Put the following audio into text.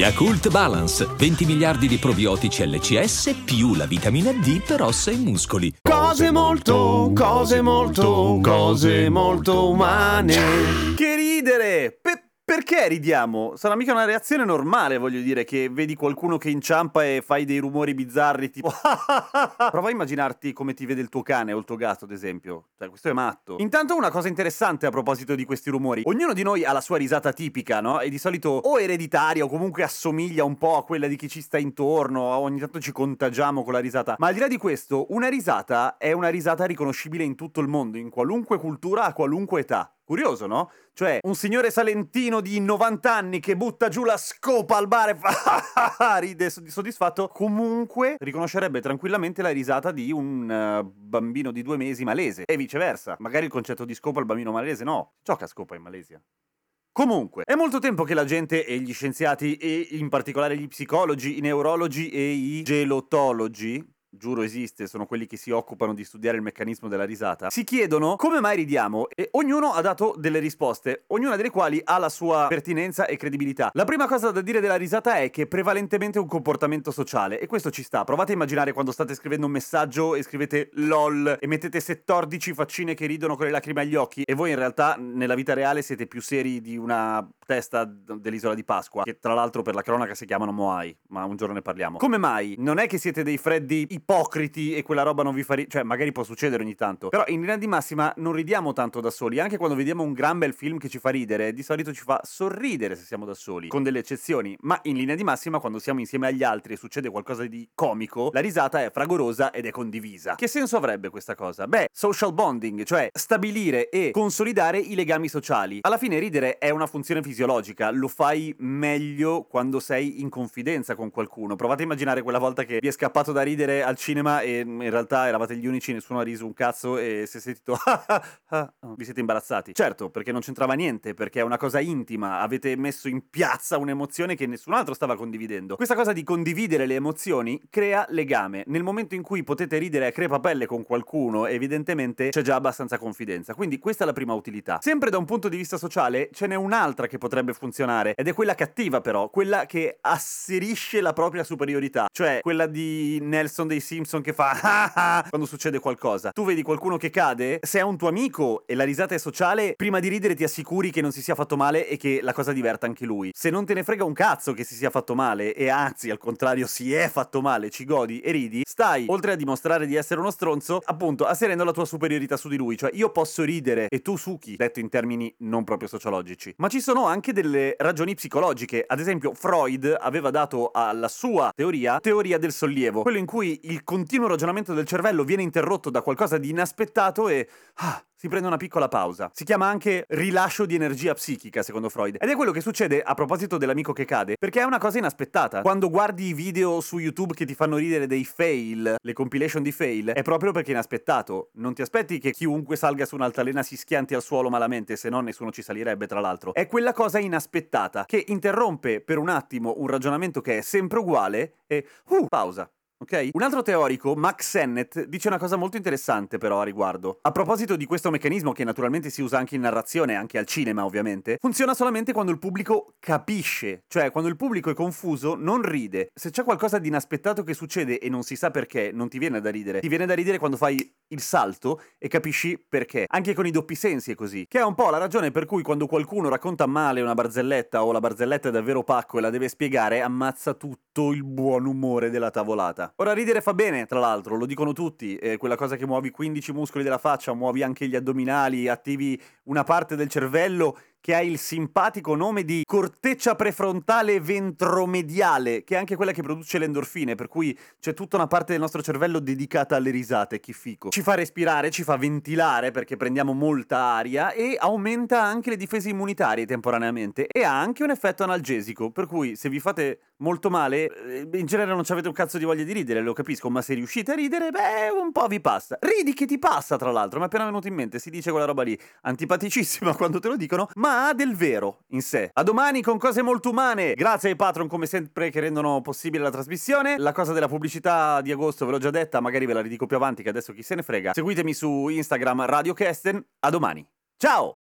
Yakult Balance, 20 miliardi di probiotici LCS più la vitamina D per ossa e muscoli. Cose molto, cose molto, cose molto umane. Che ridere! Pe- perché ridiamo? Sarà mica una reazione normale, voglio dire, che vedi qualcuno che inciampa e fai dei rumori bizzarri tipo Prova a immaginarti come ti vede il tuo cane o il tuo gatto, ad esempio. Cioè, questo è matto. Intanto una cosa interessante a proposito di questi rumori. Ognuno di noi ha la sua risata tipica, no? E di solito o ereditaria o comunque assomiglia un po' a quella di chi ci sta intorno, ogni tanto ci contagiamo con la risata. Ma al di là di questo, una risata è una risata riconoscibile in tutto il mondo, in qualunque cultura, a qualunque età. Curioso, no? Cioè, un signore salentino di 90 anni che butta giù la scopa al bar e fa ride soddisfatto, comunque riconoscerebbe tranquillamente la risata di un uh, bambino di due mesi malese e viceversa. Magari il concetto di scopa al bambino malese no. Gioca a scopa in Malesia. Comunque, è molto tempo che la gente e gli scienziati e in particolare gli psicologi, i neurologi e i gelotologi giuro esiste, sono quelli che si occupano di studiare il meccanismo della risata, si chiedono come mai ridiamo e ognuno ha dato delle risposte, ognuna delle quali ha la sua pertinenza e credibilità. La prima cosa da dire della risata è che prevalentemente è un comportamento sociale e questo ci sta. Provate a immaginare quando state scrivendo un messaggio e scrivete LOL e mettete 14 faccine che ridono con le lacrime agli occhi e voi in realtà nella vita reale siete più seri di una testa dell'isola di Pasqua, che tra l'altro per la cronaca si chiamano Moai, ma un giorno ne parliamo. Come mai? Non è che siete dei freddi ipocriti e quella roba non vi fa ridere, cioè magari può succedere ogni tanto, però in linea di massima non ridiamo tanto da soli, anche quando vediamo un gran bel film che ci fa ridere, di solito ci fa sorridere se siamo da soli, con delle eccezioni, ma in linea di massima quando siamo insieme agli altri e succede qualcosa di comico, la risata è fragorosa ed è condivisa. Che senso avrebbe questa cosa? Beh, social bonding, cioè stabilire e consolidare i legami sociali. Alla fine ridere è una funzione fisiologica fisiologica, lo fai meglio quando sei in confidenza con qualcuno. Provate a immaginare quella volta che vi è scappato da ridere al cinema e in realtà eravate gli unici, nessuno ha riso un cazzo e si è sentito ah, vi siete imbarazzati. Certo, perché non c'entrava niente, perché è una cosa intima, avete messo in piazza un'emozione che nessun altro stava condividendo. Questa cosa di condividere le emozioni crea legame. Nel momento in cui potete ridere a crepapelle con qualcuno, evidentemente c'è già abbastanza confidenza. Quindi questa è la prima utilità. Sempre da un punto di vista sociale, ce n'è un'altra che potrebbe potrebbe funzionare. Ed è quella cattiva, però, quella che asserisce la propria superiorità. Cioè, quella di Nelson dei Simpson che fa ah, ah, quando succede qualcosa. Tu vedi qualcuno che cade, se è un tuo amico e la risata è sociale, prima di ridere ti assicuri che non si sia fatto male e che la cosa diverta anche lui. Se non te ne frega un cazzo che si sia fatto male, e anzi, al contrario, si è fatto male, ci godi e ridi, stai, oltre a dimostrare di essere uno stronzo, appunto, asserendo la tua superiorità su di lui. Cioè, io posso ridere e tu suki, detto in termini non proprio sociologici. Ma ci sono anche delle ragioni psicologiche. Ad esempio, Freud aveva dato alla sua teoria teoria del sollievo, quello in cui il continuo ragionamento del cervello viene interrotto da qualcosa di inaspettato e ah, si prende una piccola pausa. Si chiama anche rilascio di energia psichica, secondo Freud. Ed è quello che succede a proposito dell'amico che cade, perché è una cosa inaspettata. Quando guardi i video su YouTube che ti fanno ridere dei fail, le compilation di fail, è proprio perché è inaspettato. Non ti aspetti che chiunque salga su un'altalena si schianti al suolo malamente, se no nessuno ci salirebbe, tra l'altro. È quella cosa inaspettata che interrompe per un attimo un ragionamento che è sempre uguale e uh, pausa. Ok? Un altro teorico, Max Sennett, dice una cosa molto interessante però a riguardo. A proposito di questo meccanismo che naturalmente si usa anche in narrazione, anche al cinema ovviamente, funziona solamente quando il pubblico capisce, cioè quando il pubblico è confuso non ride. Se c'è qualcosa di inaspettato che succede e non si sa perché, non ti viene da ridere. Ti viene da ridere quando fai il salto e capisci perché. Anche con i doppi sensi è così. Che è un po' la ragione per cui quando qualcuno racconta male una barzelletta o la barzelletta è davvero pacco e la deve spiegare, ammazza tutto il buon umore della tavolata. Ora ridere fa bene, tra l'altro, lo dicono tutti, è quella cosa che muovi 15 muscoli della faccia, muovi anche gli addominali, attivi una parte del cervello che ha il simpatico nome di corteccia prefrontale ventromediale, che è anche quella che produce le endorfine, per cui c'è tutta una parte del nostro cervello dedicata alle risate, che fico. Ci fa respirare, ci fa ventilare perché prendiamo molta aria e aumenta anche le difese immunitarie temporaneamente e ha anche un effetto analgesico, per cui se vi fate molto male, eh, in genere non avete un cazzo di voglia di ridere, lo capisco, ma se riuscite a ridere, beh, un po' vi passa. Ridi che ti passa, tra l'altro, mi è appena venuto in mente, si dice quella roba lì, antipaticissima quando te lo dicono, ma ha del vero in sé. A domani con cose molto umane, grazie ai patron come sempre che rendono possibile la trasmissione. La cosa della pubblicità di agosto ve l'ho già detta, magari ve la ridico più avanti che adesso chi se ne frega. Seguitemi su Instagram Radio Kesten, a domani. Ciao!